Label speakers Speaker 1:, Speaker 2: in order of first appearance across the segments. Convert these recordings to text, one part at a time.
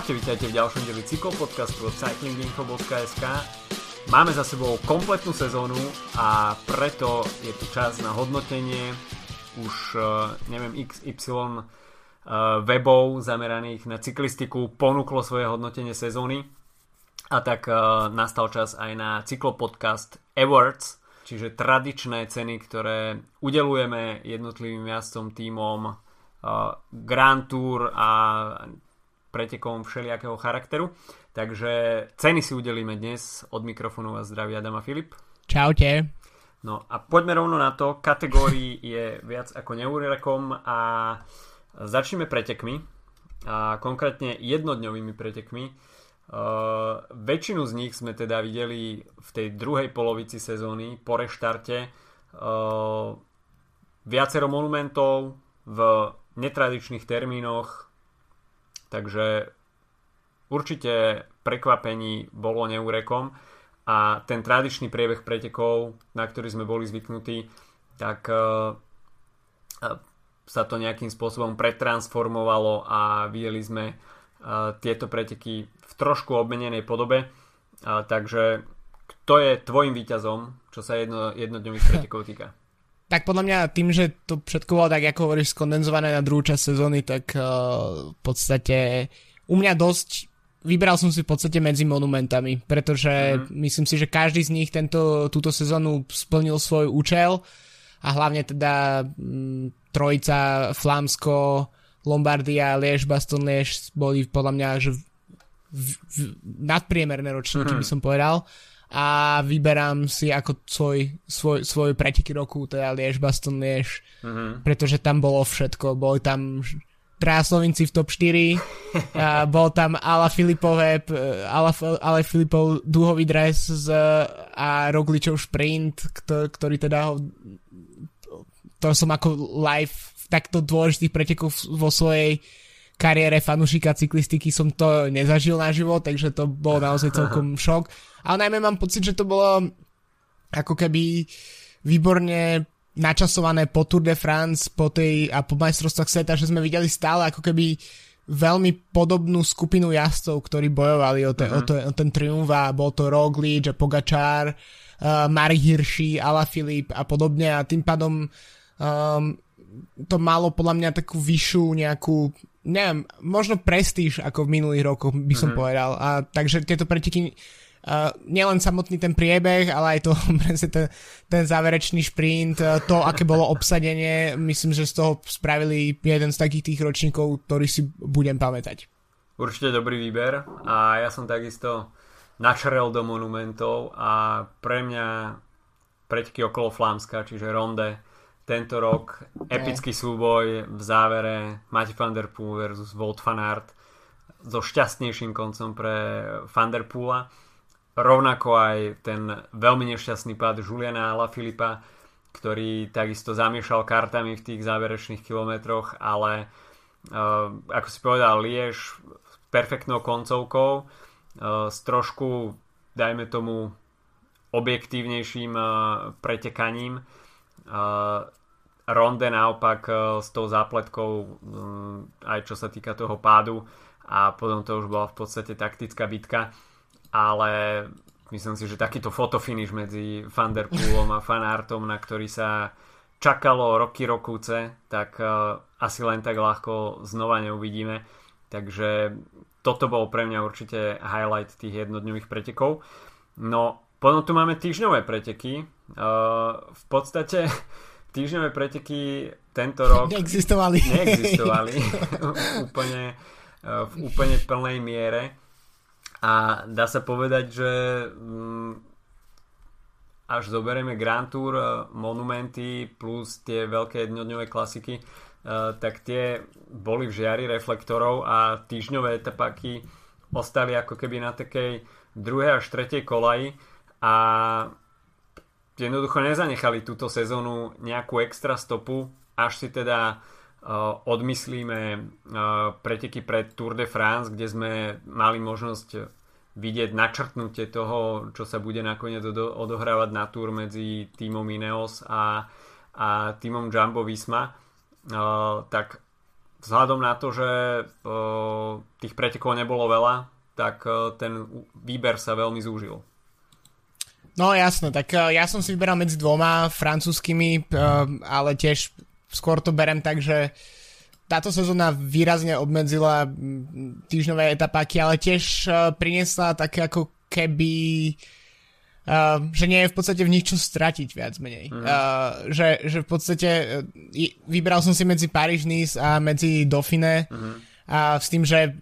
Speaker 1: Čaute, vítajte v ďalšom dieli cyklopodcastu od cyclinginfo.sk Máme za sebou kompletnú sezónu a preto je tu čas na hodnotenie už eh, neviem XY eh, webov zameraných na cyklistiku. Ponúklo svoje hodnotenie sezóny. A tak eh, nastal čas aj na cyklopodcast Awards, čiže tradičné ceny, ktoré udelujeme jednotlivým jazdcom, týmom Grand Tour a pretekom všelijakého charakteru. Takže ceny si udelíme dnes od mikrofónu a zdraví Adam a Filip.
Speaker 2: Čaute.
Speaker 1: No a poďme rovno na to. Kategórií je viac ako neúrekom a začneme pretekmi. A konkrétne jednodňovými pretekmi. Uh, väčšinu z nich sme teda videli v tej druhej polovici sezóny po reštarte. Uh, viacero monumentov v netradičných termínoch Takže určite prekvapení bolo neúrekom a ten tradičný priebeh pretekov, na ktorý sme boli zvyknutí, tak e, e, sa to nejakým spôsobom pretransformovalo a videli sme e, tieto preteky v trošku obmenenej podobe. Takže kto je tvojim výťazom, čo sa jedno, jednodňových pretekov týka?
Speaker 2: Tak podľa mňa tým, že to všetko bolo tak, ako hovoríš, skondenzované na druhú časť sezóny, tak uh, v podstate u mňa dosť vybral som si v podstate medzi monumentami, pretože mm-hmm. myslím si, že každý z nich tento, túto sezónu splnil svoj účel a hlavne teda m, mm, trojica Flámsko, Lombardia, Liež, Baston Liež boli podľa mňa že v, v, nadpriemerné ročníky, mm-hmm. by som povedal a vyberám si ako svoj, svoj, svoj preteky roku, teda Liež, Baston Liež, mm-hmm. pretože tam bolo všetko, boli tam Tráslovinci v top 4, a bol tam Ala Filipové, Ala, Ale Filipov duhový dres z, a Rogličov sprint, ktorý teda to som ako live v takto dôležitých pretekoch vo svojej kariére fanúšika cyklistiky som to nezažil naživo, takže to bol naozaj celkom šok. Ale najmä mám pocit, že to bolo ako keby výborne načasované po Tour de France po tej, a po majstrovstvách sveta, že sme videli stále ako keby veľmi podobnú skupinu jazdcov, ktorí bojovali o, te, uh-huh. o, to, o ten triumf a bol to Roglič a Pogačár, uh, Mark Hirschi, Ala Filip a podobne a tým pádom um, to malo podľa mňa takú vyššiu nejakú neviem, možno prestíž ako v minulých rokoch by som mm-hmm. povedal. A takže tieto preteky Uh, nielen samotný ten priebeh, ale aj to ten, ten záverečný šprint, uh, to, aké bolo obsadenie, myslím, že z toho spravili jeden z takých tých ročníkov, ktorý si budem pamätať.
Speaker 1: Určite dobrý výber a ja som takisto načrel do monumentov a pre mňa preteky okolo Flámska, čiže Ronde, tento rok epický súboj v závere Mati van der Poel versus Wout van Aert so šťastnejším koncom pre van der Poola. Rovnako aj ten veľmi nešťastný pád Juliana Filipa, ktorý takisto zamiešal kartami v tých záverečných kilometroch, ale uh, ako si povedal Liež perfektnou koncovkou uh, s trošku dajme tomu objektívnejším uh, pretekaním Ronde naopak e, s tou zápletkou mm, aj čo sa týka toho pádu a potom to už bola v podstate taktická bitka ale myslím si, že takýto fotofinish medzi Van a Fanartom, na ktorý sa čakalo roky rokúce, tak uh, asi len tak ľahko znova neuvidíme. Takže toto bol pre mňa určite highlight tých jednodňových pretekov. No, potom tu máme týždňové preteky. Uh, v podstate týždňové preteky tento rok
Speaker 2: neexistovali,
Speaker 1: neexistovali. Úplne, e, v úplne plnej miere. A dá sa povedať, že mm, až zoberieme Grand Tour, e, monumenty plus tie veľké jednodňové klasiky, tak tie boli v žiari reflektorov a týždňové etapaky ostali ako keby na takej druhej až tretej kolaji. A jednoducho nezanechali túto sezónu nejakú extra stopu, až si teda uh, odmyslíme uh, preteky pred Tour de France, kde sme mali možnosť vidieť načrtnutie toho, čo sa bude nakoniec odohrávať na Tour medzi týmom Ineos a, a týmom Jumbo Visma. Uh, tak vzhľadom na to, že tých pretekov nebolo veľa, tak ten výber sa veľmi zúžil.
Speaker 2: No jasno, tak ja som si vyberal medzi dvoma francúzskými, ale tiež skôr to berem tak, že táto sezóna výrazne obmedzila týždňové etapáky, ale tiež priniesla také ako keby Uh, že nie je v podstate v nich čo stratiť viac menej. Mm. Uh, že, že v podstate uh, vybral som si medzi Paríž Nice a medzi Dauphine mm. a s tým, že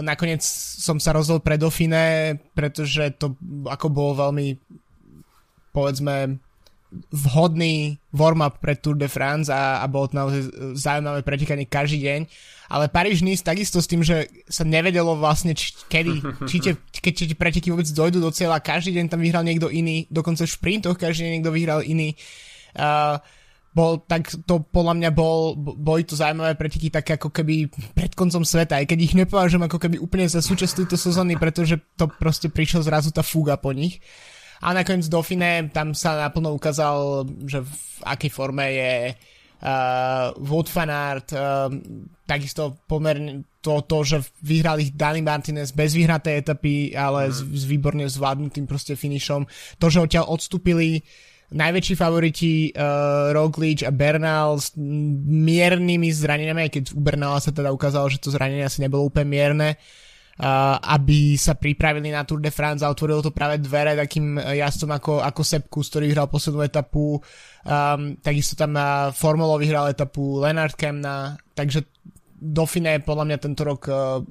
Speaker 2: nakoniec som sa rozhodol pre Dauphine, pretože to ako bolo veľmi povedzme vhodný warm-up pre Tour de France a, a bolo to naozaj zaujímavé pretekanie každý deň. Ale Paríž Nice takisto s tým, že sa nevedelo vlastne či, kedy, či tie, keď tie preteky vôbec dojdú do cieľa, každý deň tam vyhral niekto iný, dokonca v šprintoch každý deň niekto vyhral iný. Uh, bol, tak to podľa mňa bol, boli to zaujímavé preteky také ako keby pred koncom sveta, aj keď ich nepovažujem ako keby úplne za súčasť tejto sezóny, pretože to proste prišiel zrazu tá fúga po nich. A nakoniec Dauphine, tam sa naplno ukázal, že v akej forme je uh, Wout van Aert, uh, takisto pomerne to, to, že vyhral ich Dani Martinez bez vyhratej etapy, ale mm. s, s výborne zvládnutým proste finišom. To, že odtiaľ odstúpili najväčší favoriti uh, Roglič a Bernal s miernymi zraneniami, aj keď u Bernala sa teda ukázalo, že to zranenie asi nebolo úplne mierne. Uh, aby sa pripravili na Tour de France a otvorilo to práve dvere takým jazdcom ako, ako Sepkus, ktorý hral poslednú etapu, um, takisto tam na Formolo vyhral etapu Leonard Kemna, takže Dauphine podľa mňa tento rok uh,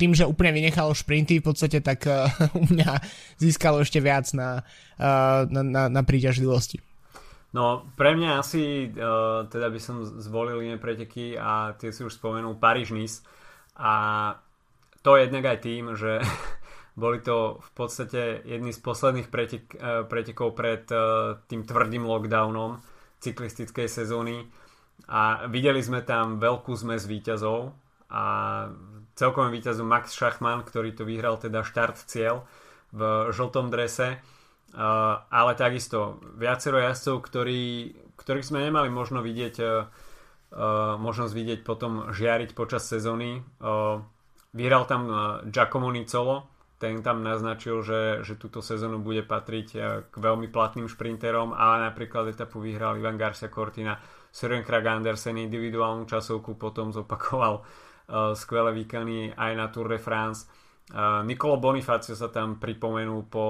Speaker 2: tým, že úplne vynechalo šprinty v podstate, tak u mňa získalo ešte viac na, na, na, na príťažlivosti.
Speaker 1: No, pre mňa asi teda by som zvolil iné preteky a tie si už spomenul Paríž-Nice. A to jednak aj tým, že boli to v podstate jedni z posledných pretek, eh, pretekov pred eh, tým tvrdým lockdownom cyklistickej sezóny. A videli sme tam veľkú zmes výťazov a celkovým výťazom Max Schachmann, ktorý to vyhral teda štart cieľ v žltom drese, eh, ale takisto viacero jazdcov, ktorí, ktorých sme nemali možno vidieť možnosť vidieť potom žiariť počas sezóny Vyhral tam uh, Giacomo Nicolo, ten tam naznačil, že, že túto sezónu bude patriť uh, k veľmi platným šprinterom, ale napríklad etapu vyhral Ivan Garcia Cortina, Søren Krag Andersen individuálnu časovku potom zopakoval uh, skvelé výkony aj na Tour de France. Uh, Nicolo Bonifacio sa tam pripomenul po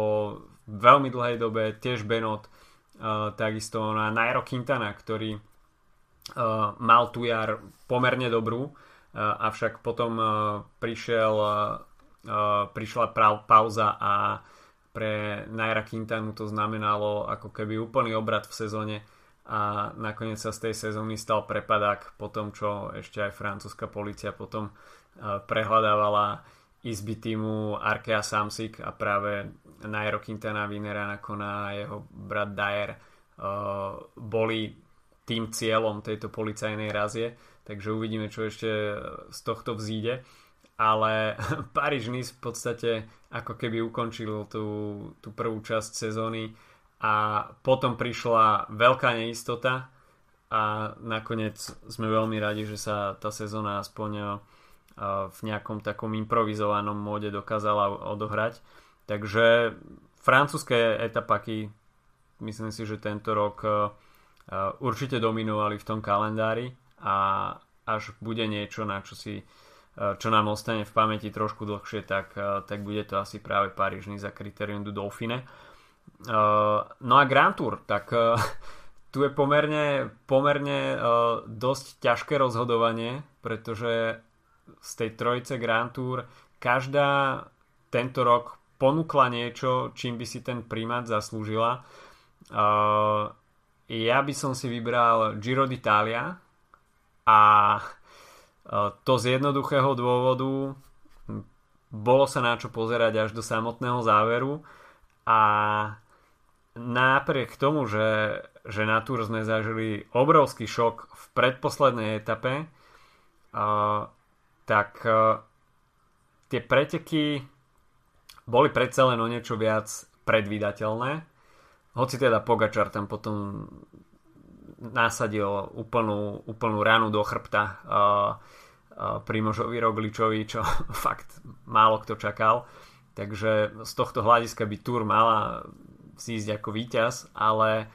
Speaker 1: veľmi dlhej dobe, tiež Benot, uh, takisto na Nairo Quintana, ktorý mal tu jar pomerne dobrú, avšak potom prišiel, prišla pauza a pre Naira Quintanu to znamenalo ako keby úplný obrad v sezóne a nakoniec sa z tej sezóny stal prepadák po tom, čo ešte aj francúzska policia potom prehľadávala izby týmu Arkea Samsik a práve Nairo Quintana, Vinera ako na jeho brat Dyer boli tým cieľom tejto policajnej razie takže uvidíme, čo ešte z tohto vzíde. Ale Paríž Nice v podstate ako keby ukončil tú, tú prvú časť sezóny a potom prišla veľká neistota a nakoniec sme veľmi radi, že sa tá sezóna aspoň v nejakom takom improvizovanom móde dokázala odohrať. Takže francúzske etapaky myslím si, že tento rok určite dominovali v tom kalendári a až bude niečo, na čo si e, čo nám ostane v pamäti trošku dlhšie, tak, e, tak bude to asi práve Paríž za kritérium du Dauphine. E, no a Grand Tour, tak tu je pomerne, pomerne dosť ťažké rozhodovanie, pretože z tej trojice Grand Tour každá tento rok ponúkla niečo, čím by si ten primát zaslúžila. Ja by som si vybral Giro d'Italia, a e, to z jednoduchého dôvodu bolo sa na čo pozerať až do samotného záveru a napriek tomu, že, že na Tour sme zažili obrovský šok v predposlednej etape, uh, tak uh, tie preteky boli predsa len o niečo viac predvídateľné. Hoci teda Pogačar tam potom nasadil úplnú, úplnú ránu do chrbta uh, Primožovi Rogličovi, čo fakt málo kto čakal. Takže z tohto hľadiska by Tour mala zísť ako víťaz, ale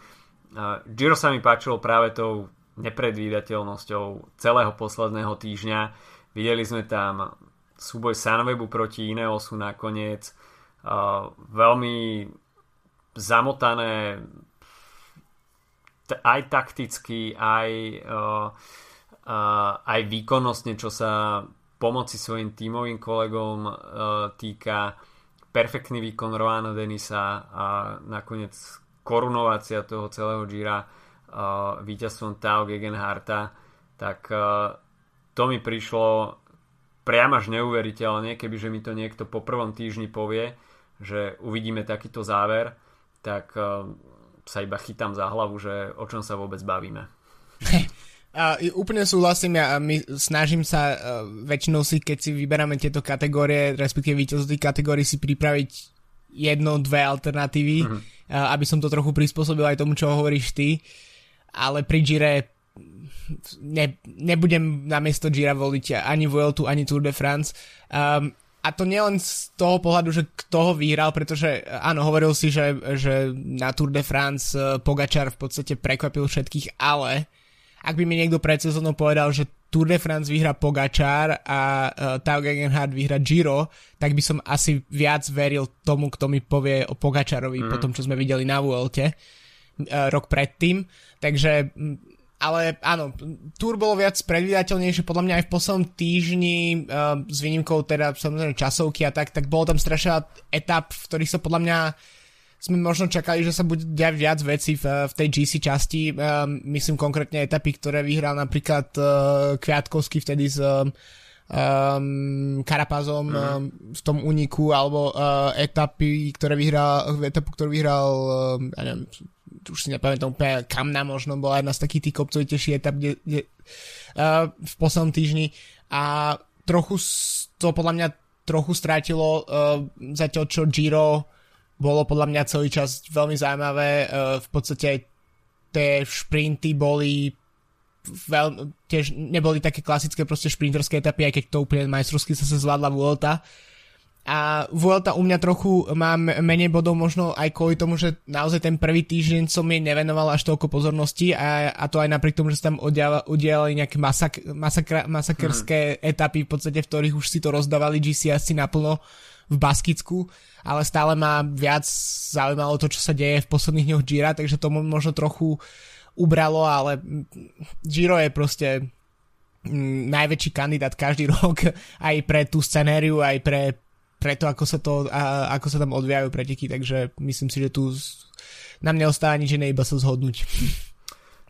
Speaker 1: Giro sa mi páčilo práve tou nepredvídateľnosťou celého posledného týždňa. Videli sme tam súboj Sunwebu proti Ineosu nakoniec. veľmi zamotané aj takticky, aj, aj výkonnostne, čo sa pomoci svojim tímovým kolegom týka. Perfektný výkon Roana Denisa a nakoniec korunovácia toho celého Gira uh, víťazstvom Tao Gegenharta, tak uh, to mi prišlo priam až neuveriteľne, kebyže mi to niekto po prvom týždni povie, že uvidíme takýto záver, tak uh, sa iba chytám za hlavu, že o čom sa vôbec bavíme.
Speaker 2: A úplne súhlasím, ja my snažím sa uh, väčšinou si, keď si vyberáme tieto kategórie, respektíve víťazov tých kategórií si pripraviť jedno, dve alternatívy, mm-hmm. uh, aby som to trochu prispôsobil aj tomu, čo hovoríš ty. Ale pri Gire ne, nebudem namiesto Gira voliť ani Vueltu, ani Tour de France. Um, a to nielen z toho pohľadu, že kto ho vyhral, pretože áno, hovoril si, že, že na Tour de France Pogačar v podstate prekvapil všetkých, ale ak by mi niekto pred sezónou povedal, že Tour de France vyhra Pogačar a uh, Tao Gegenhardt vyhra Giro, tak by som asi viac veril tomu, kto mi povie o Pogačarovi mm. po tom, čo sme videli na Vuelte uh, rok predtým. Takže ale áno, Tour bolo viac predvídateľnejšie, podľa mňa aj v poslednom týždni, uh, s výnimkou teda samozrejme časovky a tak, tak bolo tam strašne etap, v ktorých sa podľa mňa sme možno čakali, že sa bude diať viac vecí v, v tej GC časti. Um, myslím konkrétne etapy, ktoré vyhral napríklad uh, Kviatkovský vtedy s um, Karapazom mm. um, v tom úniku, alebo uh, etapy, ktoré vyhral, etapu, ktorú vyhral, um, ja neviem, už si nepamätám úplne, Kamna možno bola jedna z takých tých kopcovitejších etap, kde, kde, uh, v poslednom týždni a trochu to podľa mňa trochu strátilo uh, zatiaľ čo Giro bolo podľa mňa celý čas veľmi zaujímavé. E, v podstate tie šprinty boli veľ, tiež neboli také klasické proste šprinterské etapy, aj keď to úplne majstrovsky sa sa zvládla Vuelta. A Vuelta u mňa trochu má menej bodov možno aj kvôli tomu, že naozaj ten prvý týždeň som jej nevenoval až toľko pozornosti a, a to aj napriek tomu, že sa tam udiali nejaké masak, masakra, masakerské hmm. etapy, v podstate v ktorých už si to rozdávali GC asi naplno v Baskicku, ale stále ma viac zaujímalo to, čo sa deje v posledných dňoch Gira, takže to možno trochu ubralo, ale Giro je proste mm, najväčší kandidát každý rok aj pre tú scenériu, aj pre, pre to, ako sa, to, a, ako sa tam odvíjajú preteky, takže myslím si, že tu nám neostáva nič iné, iba sa zhodnúť.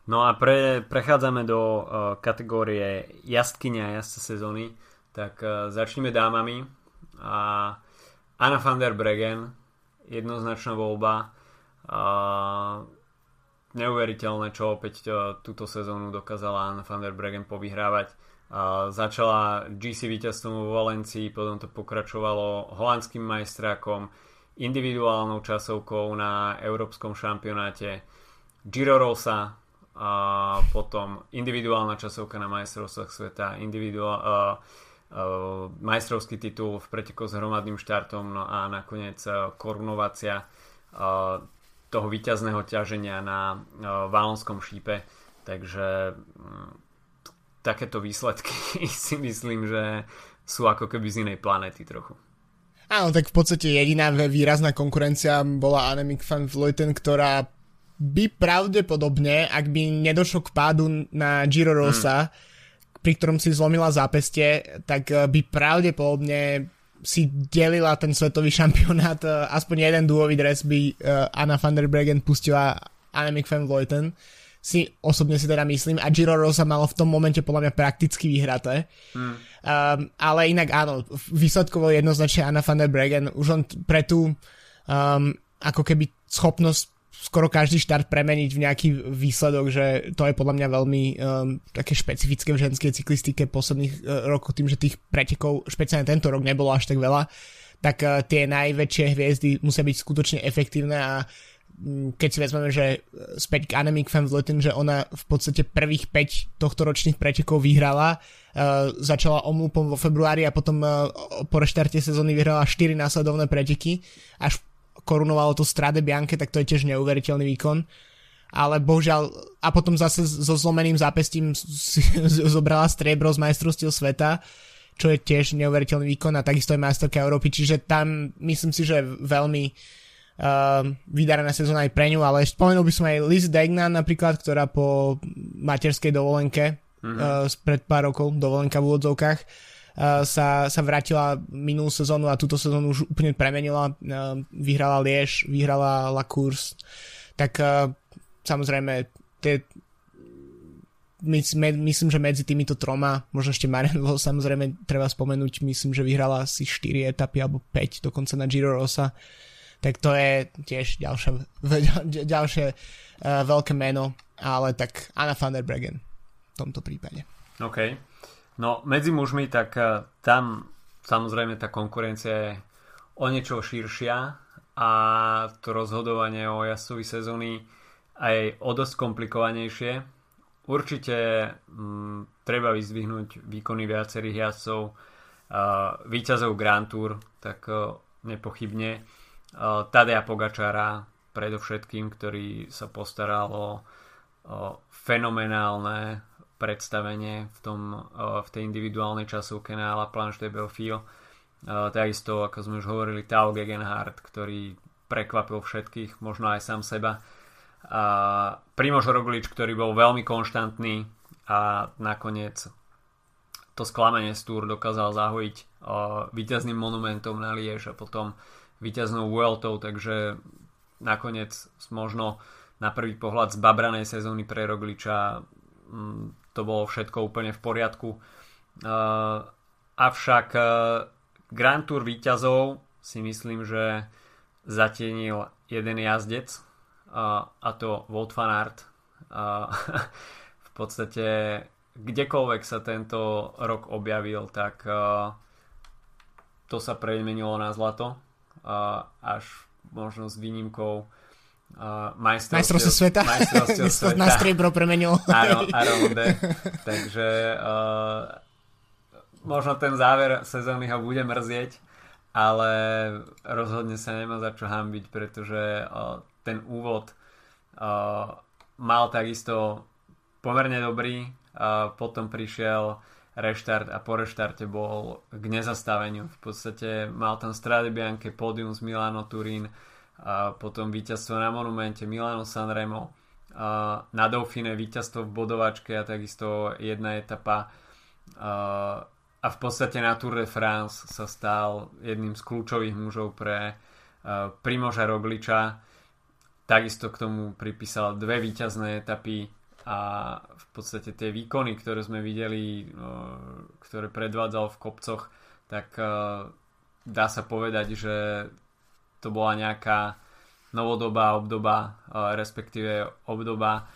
Speaker 1: No a pre, prechádzame do uh, kategórie jazdkynia a jazdca sezóny, tak uh, začneme dámami a Anna van der Bregen, jednoznačná voľba. A neuveriteľné, čo opäť e, túto sezónu dokázala Anna van der Bregen povyhrávať. A začala GC víťazstvom vo Valencii, potom to pokračovalo holandským majstrákom, individuálnou časovkou na európskom šampionáte Giro Rosa, a potom individuálna časovka na majstrovstvách sveta, individuál, uh, Uh, majstrovský titul v preteku s hromadným štartom no a nakoniec uh, korunovácia uh, toho víťazného ťaženia na Valonskom šípe takže mm, takéto výsledky si myslím, že sú ako keby z inej planéty trochu.
Speaker 2: Áno, tak v podstate jediná výrazná konkurencia bola Annemiek van Vleuten, ktorá by pravdepodobne, ak by nedošlo k pádu na Giro Rosa, mm pri ktorom si zlomila zápestie, tak eh, by pravdepodobne si delila ten svetový šampionát, eh, aspoň jeden dúový dres by eh, Anna van der Bregen pustila Annemiek van Vleuten si osobne si teda myslím a Giro Rosa malo v tom momente podľa mňa prakticky vyhraté. Hmm. Um, ale inak áno, výsledkovo jednoznačne Anna van der Bregen už on pre tú um, ako keby schopnosť skoro každý štart premeniť v nejaký výsledok, že to je podľa mňa veľmi um, také špecifické v ženskej cyklistike posledných uh, rokov, tým, že tých pretekov, špeciálne tento rok nebolo až tak veľa, tak uh, tie najväčšie hviezdy musia byť skutočne efektívne a keď si vezmeme, že späť k Anemic Fan Vletin, že ona v podstate prvých 5 tohto ročných pretekov vyhrala, uh, začala omlúpom vo februári a potom uh, po reštarte sezóny vyhrala 4 následovné preteky, až korunovalo to Strade Bianche, tak to je tiež neuveriteľný výkon. Ale bohužiaľ, a potom zase so zlomeným zápestím zobrala striebro z majstrovstiev sveta, čo je tiež neuveriteľný výkon a takisto je majsterka Európy, čiže tam myslím si, že veľmi uh, vydarená sezóna aj pre ňu, ale spomenul by som aj Liz Degnan napríklad, ktorá po materskej dovolenke mm-hmm. uh, pred pár rokov, dovolenka v úvodzovkách, uh, sa, sa vrátila minulú sezónu a túto sezónu už úplne premenila, uh, vyhrala Liež, vyhrala La Course, tak uh, samozrejme tie my, my, myslím, že medzi týmito troma, možno ešte Marianvo samozrejme treba spomenúť, myslím, že vyhrala asi 4 etapy alebo 5 dokonca na Giro Rosa, tak to je tiež ďalšie, ďalšie uh, veľké meno, ale tak Anna van der Bregen v tomto prípade.
Speaker 1: OK. No medzi mužmi, tak uh, tam samozrejme tá konkurencia je o niečo širšia a to rozhodovanie o jazdcovi sezóny aj o dosť komplikovanejšie Určite m, mm, treba vyzdvihnúť výkony viacerých jazdcov, uh, výťazov Grand Tour, tak uh, nepochybne. Uh, Tadea Pogačara predovšetkým, ktorý sa postaral o, o fenomenálne predstavenie v, tom, uh, v tej individuálnej časovke na La Planche de Belfio. Uh, takisto, ako sme už hovorili, Tao Gegenhardt, ktorý prekvapil všetkých, možno aj sám seba a Primož Roglič, ktorý bol veľmi konštantný a nakoniec to sklamenie z Tour dokázal zahojiť uh, víťazným monumentom na Liež a potom víťaznou Vueltou, takže nakoniec možno na prvý pohľad z babranej sezóny pre Rogliča um, to bolo všetko úplne v poriadku. Uh, avšak uh, Grand Tour víťazov si myslím, že zatienil jeden jazdec a, a to Wout van Aert. A, v podstate kdekoľvek sa tento rok objavil, tak a, to sa premenilo na zlato. A, až možno s výnimkou uh,
Speaker 2: majstrovstiev sveta. Majstrovstiev sveta. na striebro premenilo.
Speaker 1: Áno, Aronde. Takže uh, možno ten záver sezóny ho bude mrzieť, ale rozhodne sa nemá za čo hambiť, pretože uh, ten úvod uh, mal takisto pomerne dobrý, uh, potom prišiel reštart a po reštarte bol k nezastaveniu. V podstate mal tam Strade Bianche, pódium z Milano Turín, a potom víťazstvo na Monumente Milano Sanremo, a na Dauphine víťazstvo v bodovačke a takisto jedna etapa. A, a v podstate na Tour de France sa stal jedným z kľúčových mužov pre Primoža Rogliča. Takisto k tomu pripísal dve výťazné etapy a v podstate tie výkony, ktoré sme videli, ktoré predvádzal v kopcoch, tak dá sa povedať, že to bola nejaká novodobá obdoba, respektíve obdoba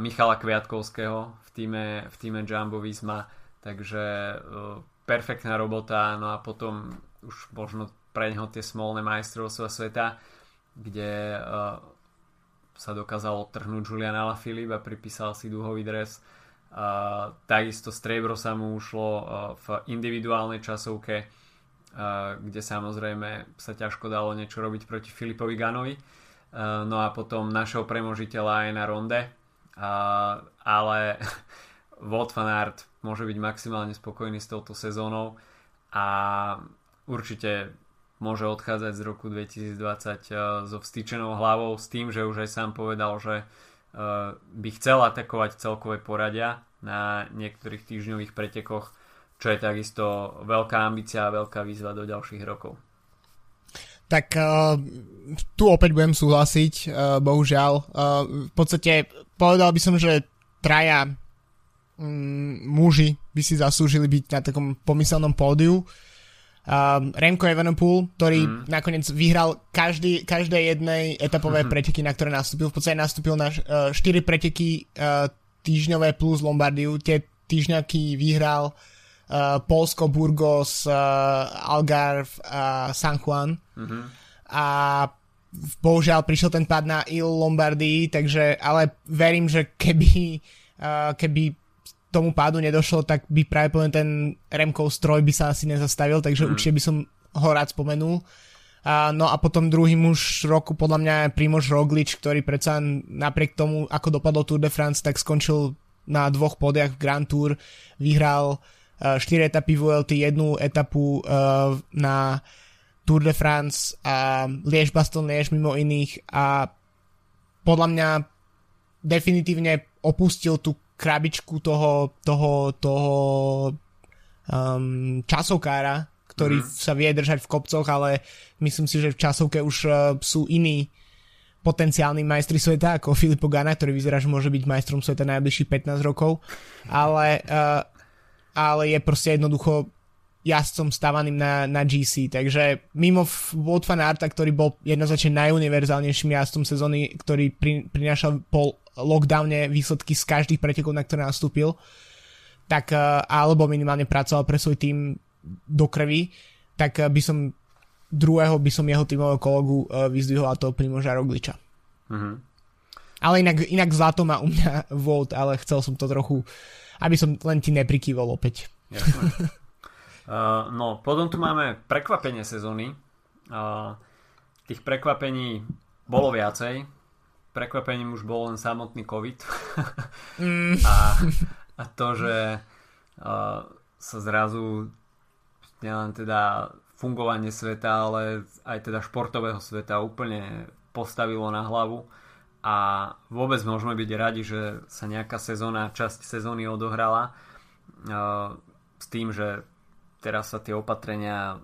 Speaker 1: Michala Kviatkovského v týme, v týme Jumbo Visma, takže perfektná robota, no a potom už možno pre neho tie smolné majstrovstvá sveta, kde sa dokázal odtrhnúť Julian Alaphilippe a pripísal si duhový dres. Takisto striebro sa mu ušlo v individuálnej časovke, kde samozrejme sa ťažko dalo niečo robiť proti Filipovi Ganovi. No a potom našeho premožiteľa aj na ronde. Ale Wout van Aert môže byť maximálne spokojný s touto sezónou a určite môže odchádzať z roku 2020 eh, so vstýčenou hlavou s tým, že už aj sám povedal, že eh, by chcel atakovať celkové poradia na niektorých týždňových pretekoch, čo je takisto veľká ambícia a veľká výzva do ďalších rokov.
Speaker 2: Tak uh, tu opäť budem súhlasiť, uh, bohužiaľ. Uh, v podstate povedal by som, že traja um, muži by si zaslúžili byť na takom pomyselnom pódiu. Um, Remco Evenepoel, ktorý mm. nakoniec vyhral každý, každé jednej etapové mm-hmm. preteky, na ktoré nastúpil. V podstate nastúpil na uh, 4 preteky uh, týždňové plus Lombardiu. Tie týždňaky vyhral uh, Polsko, Burgos, uh, Algarve a San Juan. Mm-hmm. A bohužiaľ prišiel ten pád na Il Lombardii, takže, ale verím, že keby, uh, keby tomu pádu nedošlo, tak by práve poviem ten Remkov stroj by sa asi nezastavil, takže mm. určite by som ho rád spomenul. A, no a potom druhý muž roku podľa mňa je Primož Roglič, ktorý predsa napriek tomu, ako dopadlo Tour de France, tak skončil na dvoch podiach v Grand Tour, vyhral uh, 4 etapy VLT, jednu etapu uh, na Tour de France a Liež Baston Liež mimo iných a podľa mňa definitívne opustil tú krabičku toho, toho, toho um, časokára, ktorý mm. sa vie držať v kopcoch, ale myslím si, že v časovke už uh, sú iní potenciálni majstri sveta, ako Filippo Gana, ktorý vyzerá, že môže byť majstrom sveta najbližších 15 rokov, ale, uh, ale je proste jednoducho jazdcom stávaným na, na GC, takže mimo Wout van Arta, ktorý bol jednoznačne najuniverzálnejším jazdcom sezóny, ktorý pri, prinášal po lockdowne výsledky z každých pretekov, na ktoré nastúpil, tak uh, alebo minimálne pracoval pre svoj tým do krvi, tak uh, by som druhého by som jeho týmového kolegu uh, vyzdvihol a to Primoža Rogliča. Mm-hmm. Ale inak, inak zlato má u mňa Volt, ale chcel som to trochu, aby som len ti neprikývol opäť.
Speaker 1: Uh, no, potom tu máme prekvapenie sezóny. Uh, tých prekvapení bolo viacej. Prekvapením už bol len samotný COVID. mm. a, a to, že uh, sa zrazu nielen teda fungovanie sveta, ale aj teda športového sveta úplne postavilo na hlavu a vôbec môžeme byť radi, že sa nejaká sezóna, časť sezóny odohrala uh, s tým, že teraz sa tie opatrenia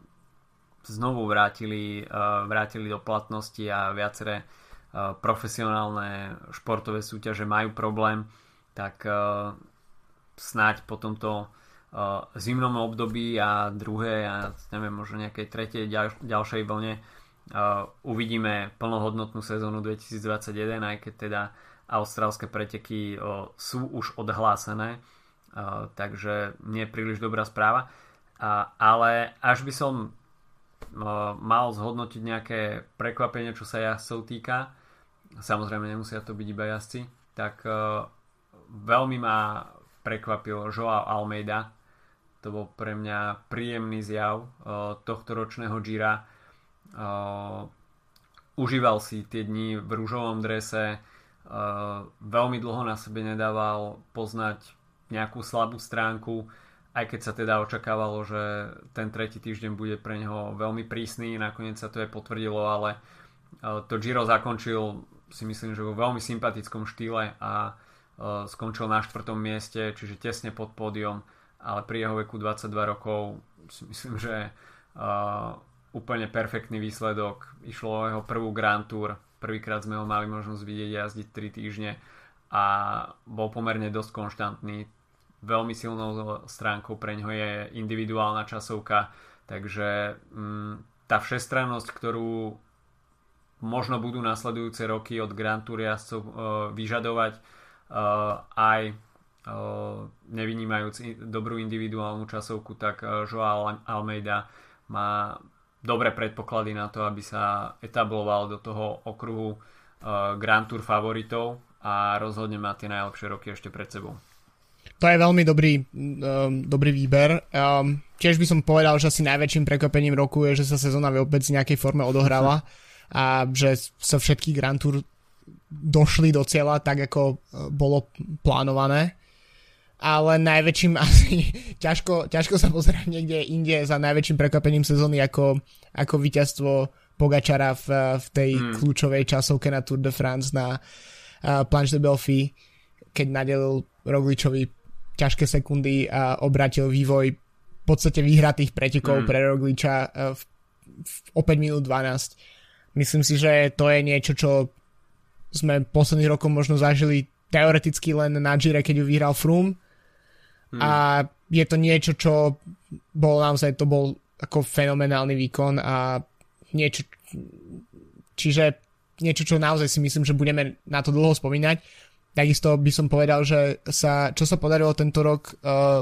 Speaker 1: znovu vrátili, uh, vrátili do platnosti a viaceré uh, profesionálne športové súťaže majú problém, tak snáď po tomto zimnom období a druhé a neviem, možno nejakej tretej ďal, ďalšej vlne uvidíme plnohodnotnú sezónu 2021, aj keď teda austrálske preteky sú už odhlásené, takže nie je príliš dobrá správa. Ale až by som mal zhodnotiť nejaké prekvapenie, čo sa jazdcov týka, samozrejme nemusia to byť iba jazdci, tak veľmi ma prekvapil Joao Almeida. To bol pre mňa príjemný zjav tohto ročného Gira. Uh, užíval si tie dni v rúžovom drese, uh, veľmi dlho na sebe nedával poznať nejakú slabú stránku aj keď sa teda očakávalo, že ten tretí týždeň bude pre neho veľmi prísny, nakoniec sa to aj potvrdilo, ale e, to Giro zakončil si myslím, že vo veľmi sympatickom štýle a skončil na štvrtom mieste, čiže tesne pod pódium, ale pri jeho veku 22 rokov si myslím, že úplne perfektný výsledok. Išlo o jeho prvú Grand Tour, prvýkrát sme ho mali možnosť vidieť jazdiť 3 týždne a bol pomerne dosť konštantný veľmi silnou stránkou pre ňo je individuálna časovka, takže mm, tá všestrannosť, ktorú možno budú nasledujúce roky od Grand Tour jazdcov uh, vyžadovať uh, aj uh, nevynímajúc dobrú individuálnu časovku, tak uh, Joao Almeida má dobré predpoklady na to, aby sa etabloval do toho okruhu uh, Grand Tour favoritov a rozhodne má tie najlepšie roky ešte pred sebou.
Speaker 2: To je veľmi dobrý, um, dobrý výber. Um, tiež by som povedal, že asi najväčším prekvapením roku je, že sa sezóna vôbec v nejakej forme odohrala a že sa všetky Grand Tour došli do cieľa tak, ako uh, bolo plánované. Ale najväčším asi ťažko, ťažko sa pozerať niekde inde za najväčším prekvapením sezóny ako, ako víťazstvo Pogačara v, v tej hmm. kľúčovej časovke na Tour de France na uh, Planche de Belfi, keď nadelil Rogličovi ťažké sekundy a obratil vývoj v podstate vyhratých pretekov mm. pre Rogliča e, v, v, o 5 minút 12. Myslím si, že to je niečo, čo sme posledných rokov možno zažili teoreticky len na Gire, keď ju vyhral Froome. A je to niečo, čo bol naozaj, to bol ako fenomenálny výkon a niečo, čiže niečo, čo naozaj si myslím, že budeme na to dlho spomínať. Takisto by som povedal, že sa, čo sa podarilo tento rok uh,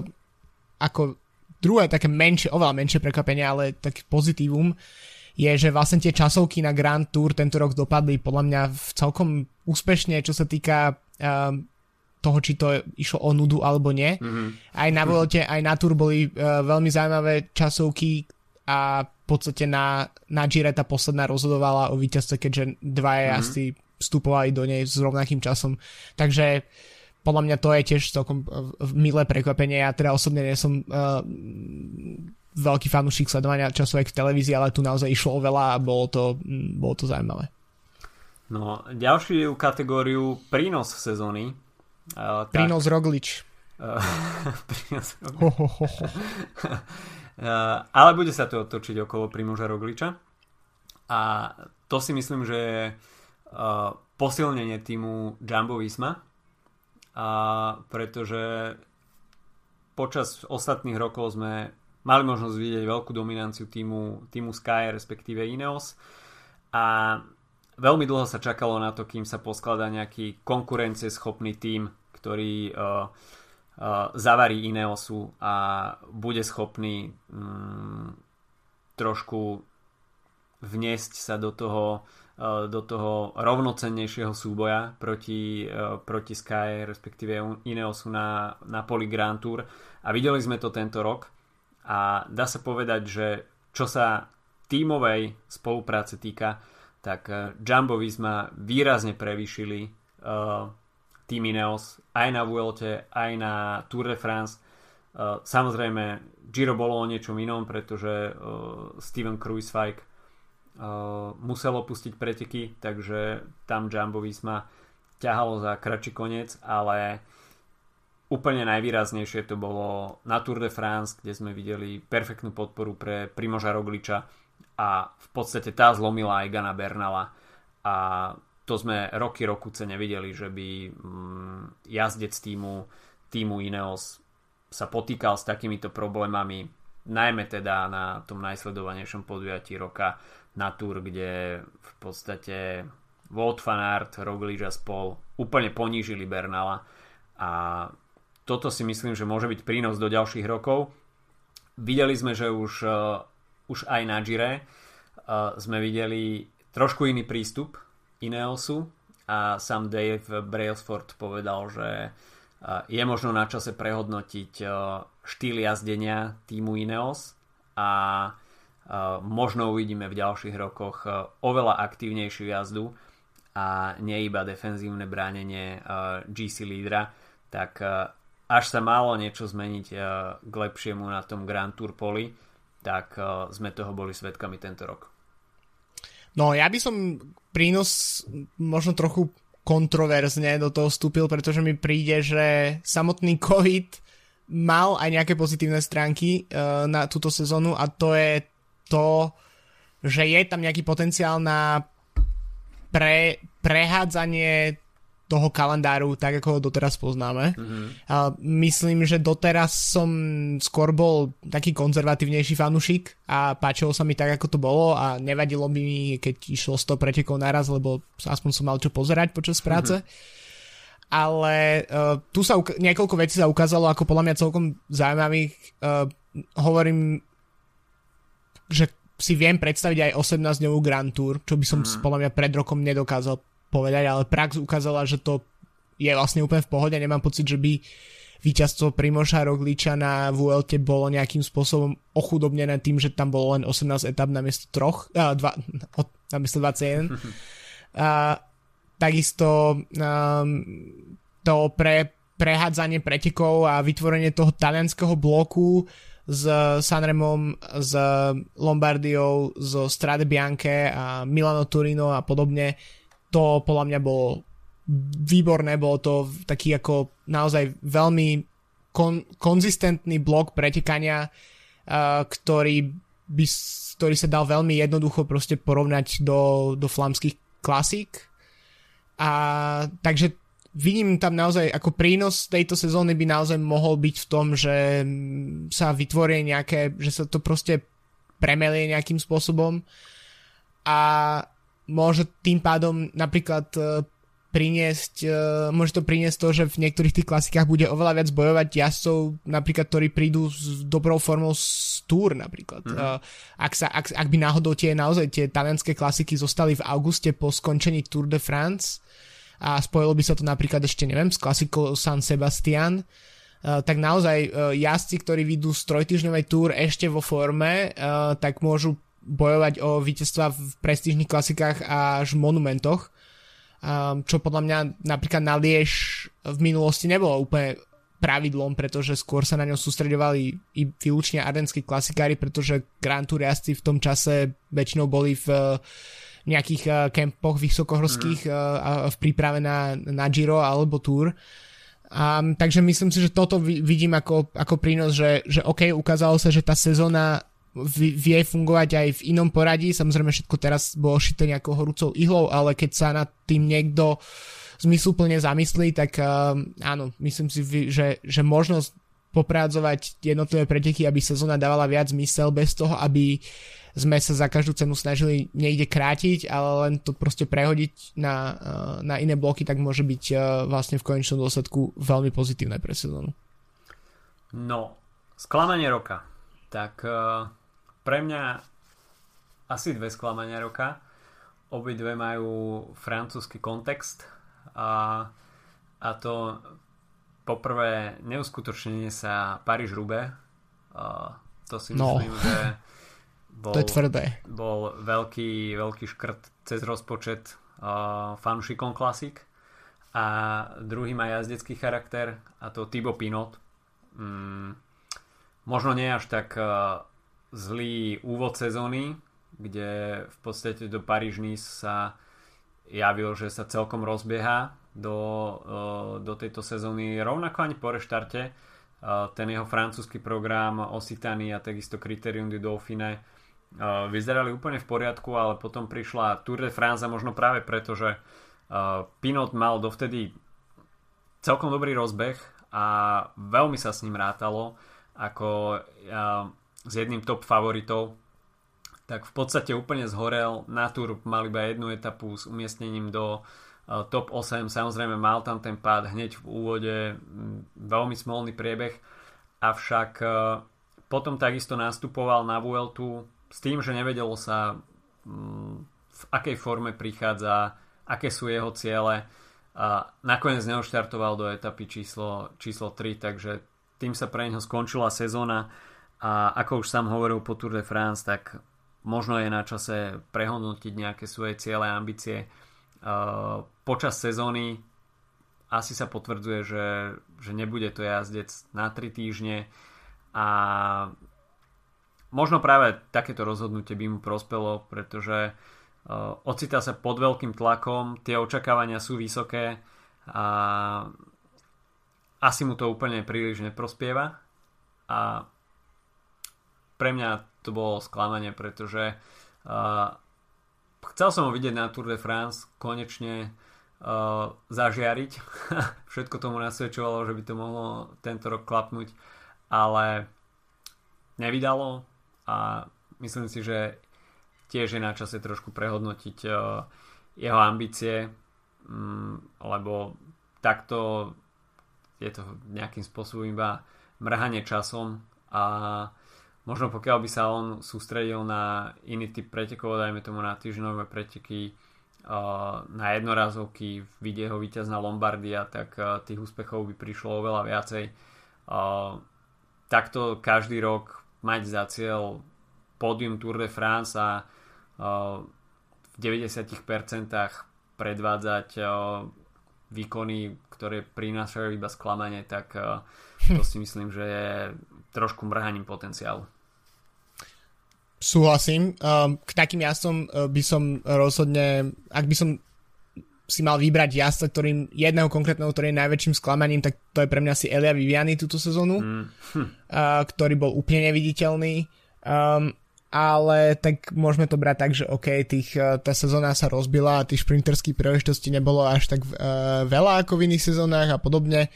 Speaker 2: ako druhé také menšie, oveľa menšie prekvapenie, ale taký pozitívum, je, že vlastne tie časovky na Grand Tour tento rok dopadli podľa mňa celkom úspešne, čo sa týka uh, toho, či to išlo o nudu alebo nie. Mm-hmm. Aj na Vuelte, aj na Tour boli uh, veľmi zaujímavé časovky a v podstate na, na Gire tá posledná rozhodovala o víťazce, keďže dva mm-hmm. asi vstupovali do nej s rovnakým časom. Takže podľa mňa to je tiež celkom milé prekvapenie. Ja teda osobne nie som uh, veľký fanúšik sledovania časovek v televízii, ale tu naozaj išlo o veľa a bolo to, bolo to zaujímavé.
Speaker 1: No, ďalšiu kategóriu prínos sezóny
Speaker 2: Uh, Prínos Roglič. Uh,
Speaker 1: prínos Roglič. Ho, ho, ho, ho. uh, ale bude sa to otočiť okolo Primoža Rogliča. A to si myslím, že je uh, posilnenie týmu Jumbo Visma. A pretože počas ostatných rokov sme mali možnosť vidieť veľkú dominanciu týmu, týmu Sky, respektíve Ineos. A veľmi dlho sa čakalo na to, kým sa poskladá nejaký konkurencieschopný tým ktorý uh, uh, zavarí Ineosu a bude schopný um, trošku vniesť sa do toho, uh, do toho rovnocennejšieho súboja proti, proti Sky, respektíve Ineosu na, na poli Grand Tour. A videli sme to tento rok a dá sa povedať, že čo sa tímovej spolupráce týka, tak Jumbo Visma výrazne prevýšili Team Ineos aj na Vuelte, aj na Tour de France. Uh, samozrejme, Giro bolo o niečom inom, pretože uh, Steven Kruiswijk uh, musel opustiť preteky, takže tam Jumbo Visma ťahalo za kratší koniec, ale úplne najvýraznejšie to bolo na Tour de France, kde sme videli perfektnú podporu pre Primoža Rogliča a v podstate tá zlomila aj Gana Bernala a to sme roky rokuce nevideli, že by mm, jazdec týmu, týmu Ineos sa potýkal s takýmito problémami, najmä teda na tom najsledovanejšom podujatí roka na Tour, kde v podstate Wout van Aert, Roglič a spol úplne ponížili Bernala a toto si myslím, že môže byť prínos do ďalších rokov. Videli sme, že už, uh, už aj na Gire uh, sme videli trošku iný prístup Ineosu a sám Dave Brailsford povedal, že je možno na čase prehodnotiť štýl jazdenia týmu Ineos a možno uvidíme v ďalších rokoch oveľa aktívnejšiu jazdu a nie iba defenzívne bránenie GC lídra, tak až sa malo niečo zmeniť k lepšiemu na tom Grand Tour poli, tak sme toho boli svetkami tento rok.
Speaker 2: No ja by som prínos možno trochu kontroverzne do toho vstúpil, pretože mi príde, že samotný COVID mal aj nejaké pozitívne stránky uh, na túto sezónu a to je to, že je tam nejaký potenciál na pre, prehádzanie toho kalendáru, tak ako ho doteraz poznáme. Mm-hmm. A myslím, že doteraz som skôr bol taký konzervatívnejší fanušik a páčilo sa mi tak, ako to bolo a nevadilo by mi, keď išlo 100 pretekov naraz, lebo aspoň som mal čo pozerať počas mhm. práce. Mm-hmm. Ale uh, tu sa uk- niekoľko vecí sa ukázalo ako podľa mňa celkom zaujímavých. Uh, hovorím, že si viem predstaviť aj 18-dňovú Grand Tour, čo by som mm. podľa mňa pred rokom nedokázal povedať, ale prax ukázala, že to je vlastne úplne v pohode. Nemám pocit, že by víťazstvo Primoša Rogliča na VLT bolo nejakým spôsobom ochudobnené tým, že tam bolo len 18 etap namiesto troch, a, dva, namiesto 21. a, takisto um, to pre prehádzanie pretekov a vytvorenie toho talianského bloku s Sanremom, s Lombardiou, so Strade Bianche a Milano Turino a podobne to podľa mňa bolo výborné, bolo to taký ako naozaj veľmi kon, konzistentný blok pretekania, uh, ktorý, by, ktorý sa dal veľmi jednoducho proste porovnať do, do flamských klasík. A takže vidím tam naozaj ako prínos tejto sezóny by naozaj mohol byť v tom, že sa vytvorí nejaké, že sa to proste premelie nejakým spôsobom a môže tým pádom napríklad e, priniesť, uh, môže to priniesť to, že v niektorých tých klasikách bude oveľa viac bojovať jazdcov, napríklad, ktorí prídu s dobrou formou z Tour napríklad. Mm. Ak, sa, ak, ak by náhodou tie naozaj tie talianské klasiky zostali v auguste po skončení Tour de France a spojilo by sa to napríklad ešte, neviem, s klasikou San Sebastian, Uh, tak naozaj uh, jazdci, ktorí vidú z trojtyžňovej túr ešte vo forme, uh, tak môžu bojovať o víťazstva v prestížnych klasikách až monumentoch um, čo podľa mňa napríklad na Liež v minulosti nebolo úplne pravidlom, pretože skôr sa na ňom sústredovali i výlučne ardenskí klasikári, pretože Grand Tour jazdci v tom čase väčšinou boli v nejakých uh, kempoch vysokohorských mm. uh, v príprave na, na Giro alebo Tour. Um, takže myslím si, že toto vidím ako, ako prínos, že, že OK, ukázalo sa, že tá sezóna vie fungovať aj v inom poradí. Samozrejme všetko teraz bolo šité nejakou horúcou ihlou, ale keď sa nad tým niekto zmysluplne zamyslí, tak uh, áno, myslím si, že, že možnosť poprádzovať jednotlivé preteky, aby sezóna dávala viac zmysel bez toho, aby sme sa za každú cenu snažili niekde krátiť, ale len to proste prehodiť na, uh, na iné bloky, tak môže byť uh, vlastne v konečnom dôsledku veľmi pozitívne pre sezónu.
Speaker 1: No, sklamanie roka. Tak uh, pre mňa asi dve sklamania roka. Obidve majú francúzsky kontext a, a to poprvé neuskutočnenie sa Paríž-Roubaix. to si no. myslím, že
Speaker 2: bol, to je tvrdé.
Speaker 1: bol veľký, veľký škrt cez rozpočet uh, fanúšikom klasik a druhý má jazdecký charakter a to Thibaut Pinot. Mm, možno nie až tak uh, zlý úvod sezóny, kde v podstate do paríž sa javil, že sa celkom rozbieha do, eh, do tejto sezóny. Rovnako ani po reštarte eh, ten jeho francúzsky program Occitanie a takisto Criterium du Dauphine eh, vyzerali úplne v poriadku, ale potom prišla Tour de France a možno práve preto, že Pinot mal dovtedy celkom dobrý rozbeh a veľmi sa s ním rátalo ako s jedným top favoritov, tak v podstate úplne zhorel. Na Tour mal iba jednu etapu s umiestnením do uh, top 8. Samozrejme mal tam ten pád hneď v úvode, veľmi smolný priebeh, avšak uh, potom takisto nastupoval na Vueltu s tým, že nevedelo sa v akej forme prichádza, aké sú jeho ciele a nakoniec neoštartoval do etapy číslo, číslo 3, takže tým sa pre neho skončila sezóna a ako už sám hovoril po Tour de France, tak možno je na čase prehodnotiť nejaké svoje ciele a ambície. Uh, počas sezóny asi sa potvrdzuje, že, že nebude to jazdec na 3 týždne a možno práve takéto rozhodnutie by mu prospelo, pretože uh, ocitá sa pod veľkým tlakom, tie očakávania sú vysoké a asi mu to úplne príliš neprospieva a pre mňa to bolo sklamanie, pretože uh, chcel som ho vidieť na Tour de France konečne uh, zažiariť. Všetko tomu nasvedčovalo, že by to mohlo tento rok klapnúť, ale nevydalo a myslím si, že tiež je na čase trošku prehodnotiť uh, jeho ambície, um, lebo takto je to nejakým spôsobom iba mrhanie časom a Možno pokiaľ by sa on sústredil na iný typ pretekov, dajme tomu na týždňové preteky, na jednorazovky, vidie ho víťaz na Lombardia, tak tých úspechov by prišlo oveľa viacej. Takto každý rok mať za cieľ pódium Tour de France a v 90% predvádzať výkony, ktoré prinášajú iba sklamanie, tak to si myslím, že je trošku mrhaním potenciálu.
Speaker 2: Súhlasím. Um, k takým jazdcom uh, by som rozhodne, ak by som si mal vybrať jazdca, ktorým jedného konkrétneho, ktorý je najväčším sklamaním, tak to je pre mňa asi Elia Viviani túto sezónu, mm. hm. uh, ktorý bol úplne neviditeľný. Um, ale tak môžeme to brať tak, že OK, tých, uh, tá sezóna sa rozbila a tých šprinterských príležitostí nebolo až tak uh, veľa ako v iných sezónach a podobne.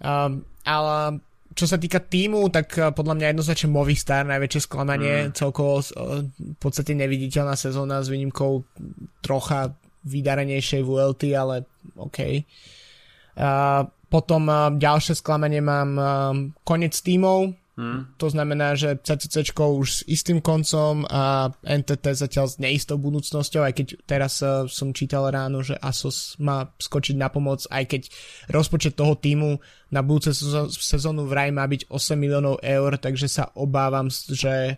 Speaker 2: Um, ale čo sa týka týmu, tak eh, podľa mňa jednoznačne Movistar najväčšie sklamanie, mm. celkovo eh, v podstate neviditeľná sezóna s výnimkou trocha vydarenejšej VLT, ale OK. Uh, potom uh, ďalšie sklamanie mám uh, konec tímov, Hmm. To znamená, že CCC už s istým koncom a NTT zatiaľ s neistou budúcnosťou, aj keď teraz uh, som čítal ráno, že Asos má skočiť na pomoc, aj keď rozpočet toho týmu na budúce sezónu vraj má byť 8 miliónov eur, takže sa obávam, že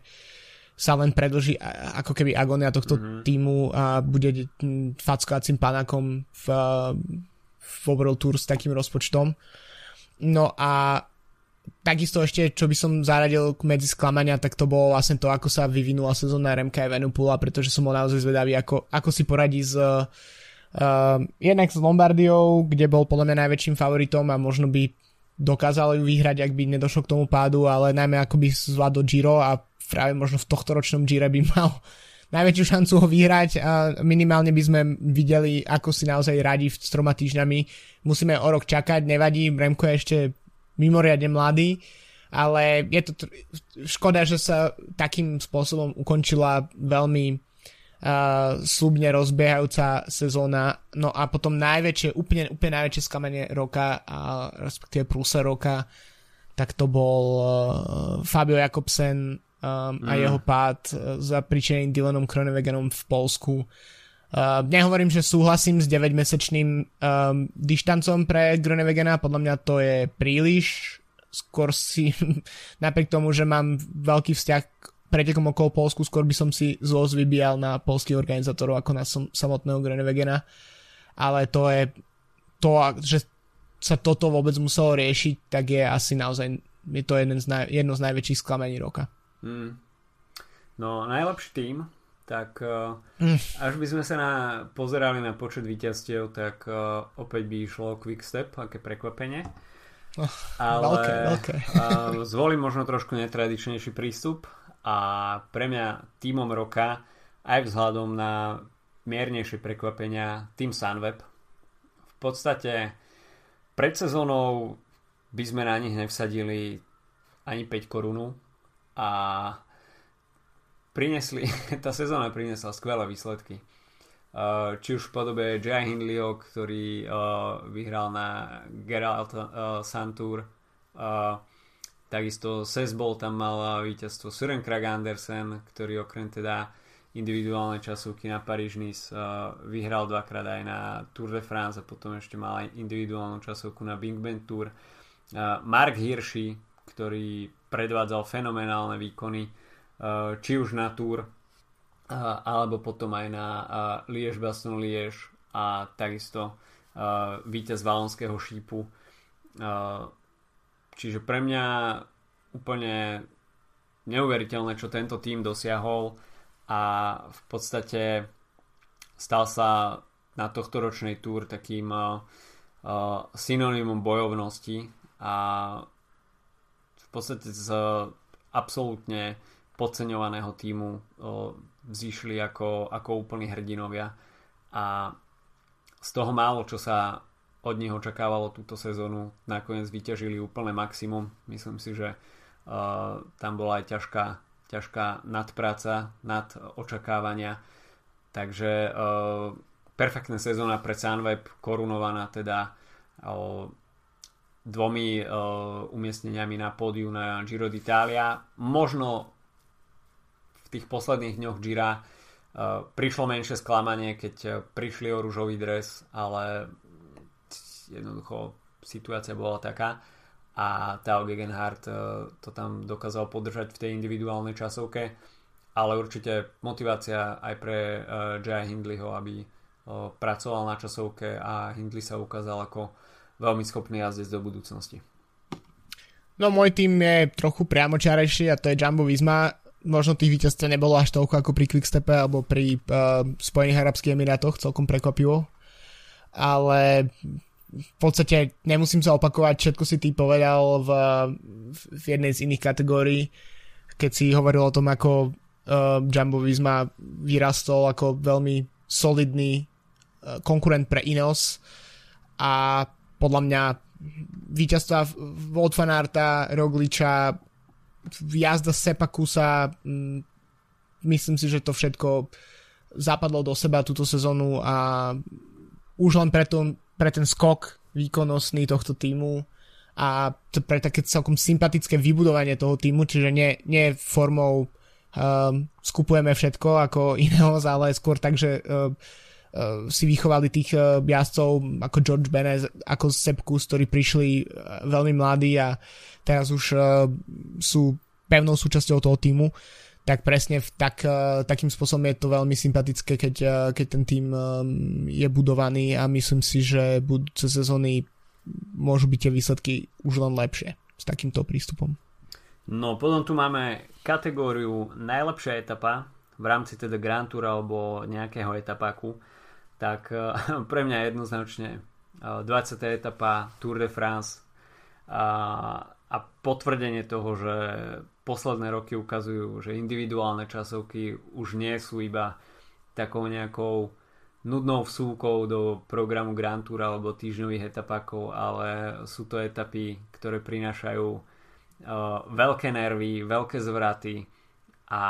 Speaker 2: sa len predlží ako keby agonia tohto mm-hmm. týmu a bude fackovacím panakom v, v World Tour s takým rozpočtom. No a takisto ešte, čo by som zaradil medzi sklamania, tak to bolo vlastne to, ako sa vyvinula sezóna RMK Evenupula, pretože som bol naozaj zvedavý, ako, ako si poradí s uh, jednak s Lombardiou, kde bol podľa mňa najväčším favoritom a možno by dokázal ju vyhrať, ak by nedošlo k tomu pádu, ale najmä ako by zvládol Giro a práve možno v tohto ročnom Gire by mal najväčšiu šancu ho vyhrať a minimálne by sme videli, ako si naozaj radí s troma týždňami. Musíme o rok čakať, nevadí, Remko je ešte mimoriadne mladý, ale je to tr- škoda, že sa takým spôsobom ukončila veľmi uh, slubne rozbiehajúca sezóna. No a potom najväčšie, úplne, úplne najväčšie sklamenie roka, a respektíve prúsa roka, tak to bol uh, Fabio Jakobsen um, mm. a jeho pád uh, za pričeným Dylanom Kronewegenom v Polsku. Uh, nehovorím, že súhlasím s 9-mesačným um, dištancom pre Grunewegena, podľa mňa to je príliš. Skôr si, napriek tomu, že mám veľký vzťah k pretekom okolo Polsku, skôr by som si zlosť vybíjal na polských organizátorov ako na som, samotného Grunewegena. Ale to je to, že sa toto vôbec muselo riešiť, tak je asi naozaj je to jeden z naj, jedno z najväčších sklamení roka. Mm.
Speaker 1: No, najlepší tým tak mm. až by sme sa na, pozerali na počet víťazstiev, tak uh, opäť by išlo Quickstep, aké prekvapenie.
Speaker 2: Oh, Ale veľké, veľké.
Speaker 1: uh, zvolím možno trošku netradičnejší prístup a pre mňa týmom roka aj vzhľadom na miernejšie prekvapenia tým Sunweb. V podstate pred sezónou by sme na nich nevsadili ani 5 korunu a prinesli, tá sezóna priniesla skvelé výsledky. Uh, či už v podobe Jai Hindleyho, ktorý uh, vyhral na Geralt uh, Santur, takisto Sesbol tam mal víťazstvo Søren Krag Andersen, ktorý okrem teda individuálne časovky na Paríž Nice vyhral dvakrát aj na Tour de France a potom ešte mal aj individuálnu časovku na Big Ben Tour. Mark Hirschi, ktorý predvádzal fenomenálne výkony Eh, či už na Tour eh, alebo potom aj na eh, Liež Baston Liež a takisto víťaz Valonského šípu. Čiže pre mňa úplne neuveriteľné, čo tento tým dosiahol a v podstate stal sa na tohto ročnej túr takým synonymom bojovnosti a v podstate z absolútne podceňovaného týmu vzýšli ako, ako úplní hrdinovia a z toho málo, čo sa od nich očakávalo túto sezónu, nakoniec vyťažili úplné maximum. Myslím si, že uh, tam bola aj ťažká, ťažká nadpráca, nad očakávania. Takže uh, perfektná sezóna pre Sunweb, korunovaná teda uh, dvomi uh, umiestneniami na pódiu na Giro d'Italia. Možno tých posledných dňoch Gira uh, prišlo menšie sklamanie, keď uh, prišli o rúžový dres, ale jednoducho situácia bola taká a Tao Gegenhardt uh, to tam dokázal podržať v tej individuálnej časovke, ale určite motivácia aj pre Jaya Hindleyho, aby pracoval na časovke a Hindley sa ukázal ako veľmi schopný jazdec do budúcnosti.
Speaker 2: No môj tým je trochu priamočiarejší a to je Jumbo Visma možno tých víťazstv nebolo až toľko ako pri Quickstepe alebo pri uh, Spojených Arabských Emirátoch, celkom prekvapivo. Ale v podstate nemusím sa opakovať, všetko si ty povedal v, v jednej z iných kategórií, keď si hovoril o tom, ako uh, Jumbo Visma vyrastol ako veľmi solidný uh, konkurent pre Ineos a podľa mňa víťazstva Wout van Aerta, Rogliča, jazda Sepakusa, mm, myslím si, že to všetko zapadlo do seba túto sezónu a už len preto, pre ten skok výkonnostný tohto týmu a to pre také celkom sympatické vybudovanie toho týmu, čiže nie, nie formou um, skupujeme všetko ako iného, ale skôr tak, že uh, si vychovali tých jazdcov ako George Benez, ako Sepp Kuss, ktorí prišli uh, veľmi mladí a teraz už sú pevnou súčasťou toho týmu tak presne v tak, takým spôsobom je to veľmi sympatické, keď, keď ten tým je budovaný a myslím si, že budúce sezóny môžu byť tie výsledky už len lepšie s takýmto prístupom.
Speaker 1: No potom tu máme kategóriu najlepšia etapa v rámci teda Grand Tour alebo nejakého etapáku. Tak uh, pre mňa jednoznačne 20. etapa Tour de France a, a potvrdenie toho, že posledné roky ukazujú, že individuálne časovky už nie sú iba takou nejakou nudnou vsúkou do programu Grand Tour alebo týždňových etapákov, ale sú to etapy, ktoré prinášajú uh, veľké nervy, veľké zvraty a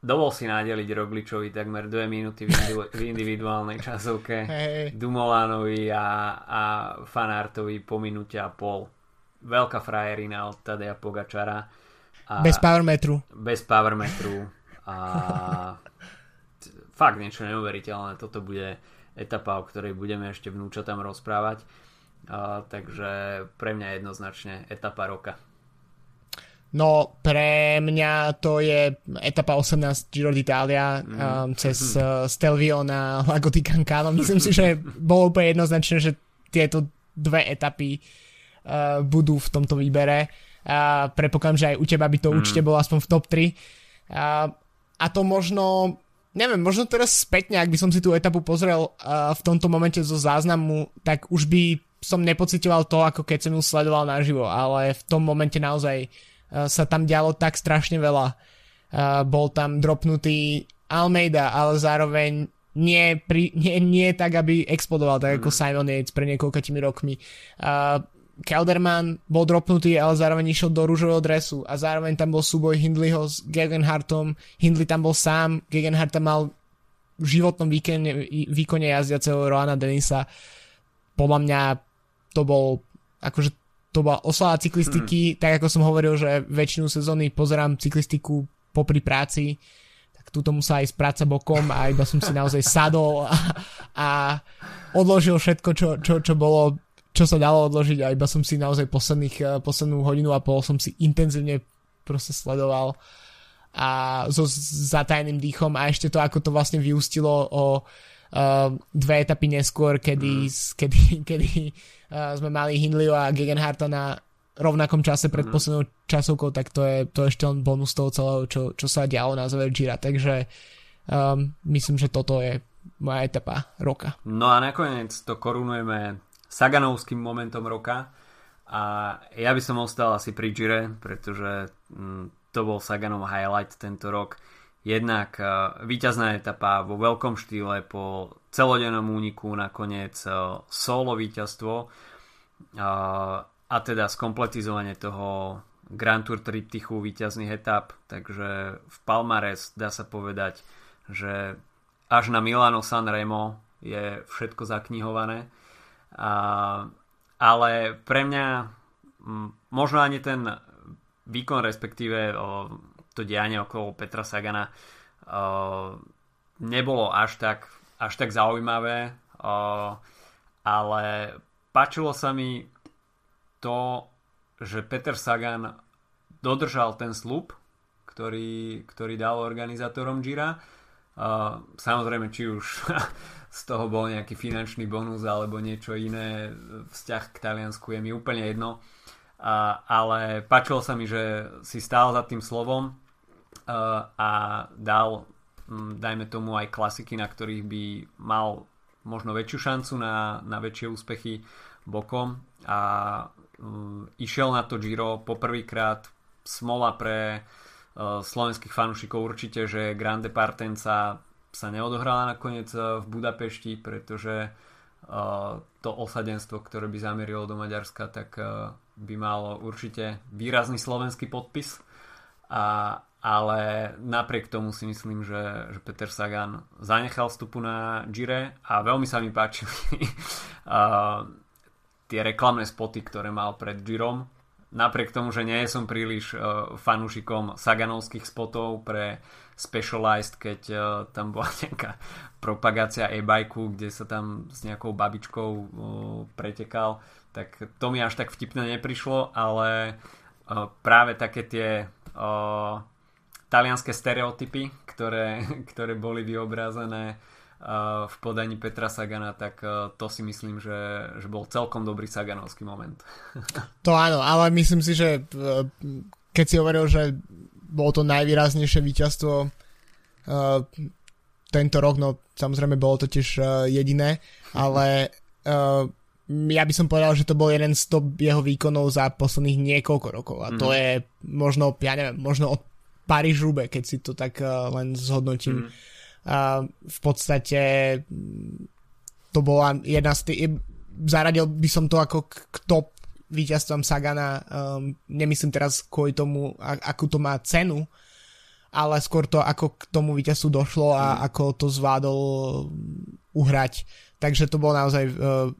Speaker 1: dovol si nadeliť Rogličovi takmer 2 minúty v, individu- v individuálnej časovke, hey. Dumoulanovi a, a Fanartovi po minúte a pol veľká frajerina od Tadeja Pogačara.
Speaker 2: A bez powermetru.
Speaker 1: Bez powermetru. A fakt niečo neuveriteľné. Toto bude etapa, o ktorej budeme ešte vnúčatám rozprávať. A, takže pre mňa jednoznačne etapa roka.
Speaker 2: No, pre mňa to je etapa 18 Giro d'Italia mm. um, cez uh, Stelvio na Lago di Cancano. Myslím si, že bolo úplne jednoznačné, že tieto dve etapy uh, budú v tomto výbere. Uh, prepokladám, že aj u teba by to mm. určite bolo aspoň v top 3. Uh, a to možno, neviem, možno teraz spätne, ak by som si tú etapu pozrel uh, v tomto momente zo záznamu, tak už by som nepocitoval to, ako keď som ju sledoval naživo, ale v tom momente naozaj uh, sa tam dialo tak strašne veľa. Uh, bol tam dropnutý Almeida, ale zároveň nie, pri, nie, nie tak, aby explodoval, tak ako mm. Simon Yates pre niekoľkatými rokmi. Uh, Kelderman bol dropnutý, ale zároveň išiel do rúžového dresu a zároveň tam bol súboj Hindleyho s Gegenhartom. Hindley tam bol sám, Gegenhart tam mal v životnom výkone, výkone jazdiaceho Roana Denisa. Podľa mňa to bol akože to bola oslava cyklistiky, hmm. tak ako som hovoril, že väčšinu sezóny pozerám cyklistiku popri práci, tak túto musela ísť práca bokom a iba som si naozaj sadol a, a odložil všetko, čo, čo, čo bolo čo sa dalo odložiť a iba som si naozaj posledných, eh, poslednú hodinu a pol som si intenzívne proste sledoval a so zatajným dýchom a ešte to, ako to vlastne vyústilo o uh, dve etapy neskôr, kedy, mm. kedy, kedy sme mali Hindley a Gegenharta na rovnakom čase pred mm. poslednou časovkou, tak to je to ešte len bonus toho celého, čo, čo sa dialo na záver Gira, takže um, myslím, že toto je moja etapa roka.
Speaker 1: No a nakoniec to korunujeme Saganovským momentom roka a ja by som ostal asi pri Gire, pretože mm, to bol Saganov highlight tento rok. Jednak uh, víťazná etapa vo veľkom štýle po celodennom úniku nakoniec uh, solo víťazstvo. A teda skompletizovanie toho Grand Tour triptychu víťazných etap, takže v Palmares dá sa povedať, že až na Milano San Remo je všetko zaknihované. A, ale pre mňa možno ani ten výkon, respektíve to dianie okolo Petra Sagana o, nebolo až tak, až tak zaujímavé, o, ale páčilo sa mi to, že Peter Sagan dodržal ten slub, ktorý, ktorý dal organizátorom Gira. Uh, samozrejme, či už z toho bol nejaký finančný bonus alebo niečo iné, vzťah k Taliansku je mi úplne jedno. A, ale páčilo sa mi, že si stál za tým slovom a, a dal, m, dajme tomu aj klasiky, na ktorých by mal možno väčšiu šancu na, na väčšie úspechy bokom. A m, išiel na to Giro poprvýkrát smola pre uh, slovenských fanúšikov určite, že Grande Partenza sa neodohrala nakoniec eh, v Budapešti, pretože uh, to osadenstvo, ktoré by zamierilo do Maďarska, tak uh, by malo určite výrazný slovenský podpis. A, ale napriek tomu si myslím, že, že Peter Sagan zanechal vstupu na Gire a veľmi sa mi páčili tie reklamné spoty, ktoré mal pred Girom. Napriek tomu, že nie som príliš uh, fanúšikom Saganovských spotov pre Specialized, keď uh, tam bola nejaká propagácia e-bajku, kde sa tam s nejakou babičkou uh, pretekal, tak to mi až tak vtipne neprišlo, ale uh, práve také tie uh, talianské stereotypy, ktoré, ktoré boli vyobrazené v podaní Petra Sagana, tak to si myslím, že, že bol celkom dobrý Saganovský moment.
Speaker 2: To áno, ale myslím si, že keď si hovoril, že bolo to najvýraznejšie víťazstvo tento rok, no samozrejme bolo to tiež jediné, ale ja by som povedal, že to bol jeden z top jeho výkonov za posledných niekoľko rokov a to mm. je možno, ja neviem, možno od paríž rube keď si to tak uh, len zhodnotím. Mm. Uh, v podstate to bola jedna z tých... Zaradil by som to ako k top víťazstvom Sagana. Um, nemyslím teraz kvôli tomu, a, akú to má cenu, ale skôr to, ako k tomu víťazstvu došlo a mm. ako to zvládol uhrať. Takže to bol naozaj uh,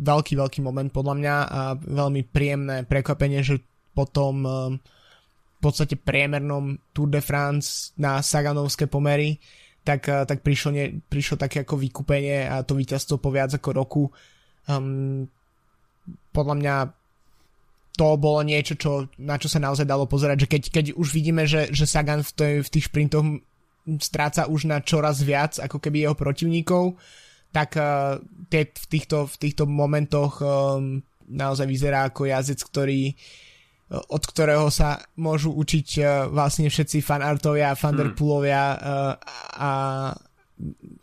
Speaker 2: veľký, veľký moment podľa mňa a veľmi príjemné prekvapenie, že potom uh, v podstate priemernom Tour de France na Saganovské pomery, tak, eh, tak prišlo, ne, prišlo také ako vykúpenie a to víťazstvo po viac ako roku. Um, podľa mňa to bolo niečo, čo, na čo sa naozaj dalo pozerať, že keď, keď už vidíme, že, že Sagan v, tej, v tých šprintoch stráca už na čoraz viac ako keby jeho protivníkov, tak uh, tie, v, týchto, v týchto momentoch um, naozaj vyzerá ako jazdec, ktorý uh, od ktorého sa môžu učiť uh, vlastne všetci fanartovia, fanderpoolovia uh, a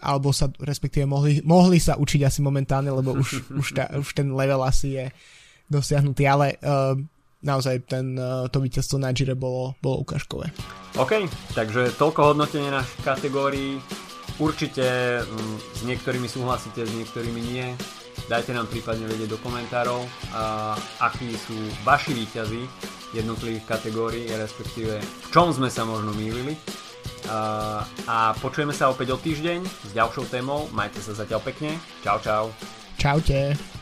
Speaker 2: alebo sa respektíve mohli, mohli sa učiť asi momentálne, lebo už, už, ta, už ten level asi je dosiahnutý, ale uh, naozaj ten, uh, to víťazstvo na Gire bolo, bolo ukážkové.
Speaker 1: OK, takže toľko hodnotenie našich kategórií. Určite um, s niektorými súhlasíte, s niektorými nie. Dajte nám prípadne vedieť do komentárov, a akí sú vaši výťazí jednotlivých kategórií, respektíve v čom sme sa možno mýlili. A, a počujeme sa opäť o týždeň s ďalšou témou. Majte sa zatiaľ pekne. Čau, čau.
Speaker 2: Čaute.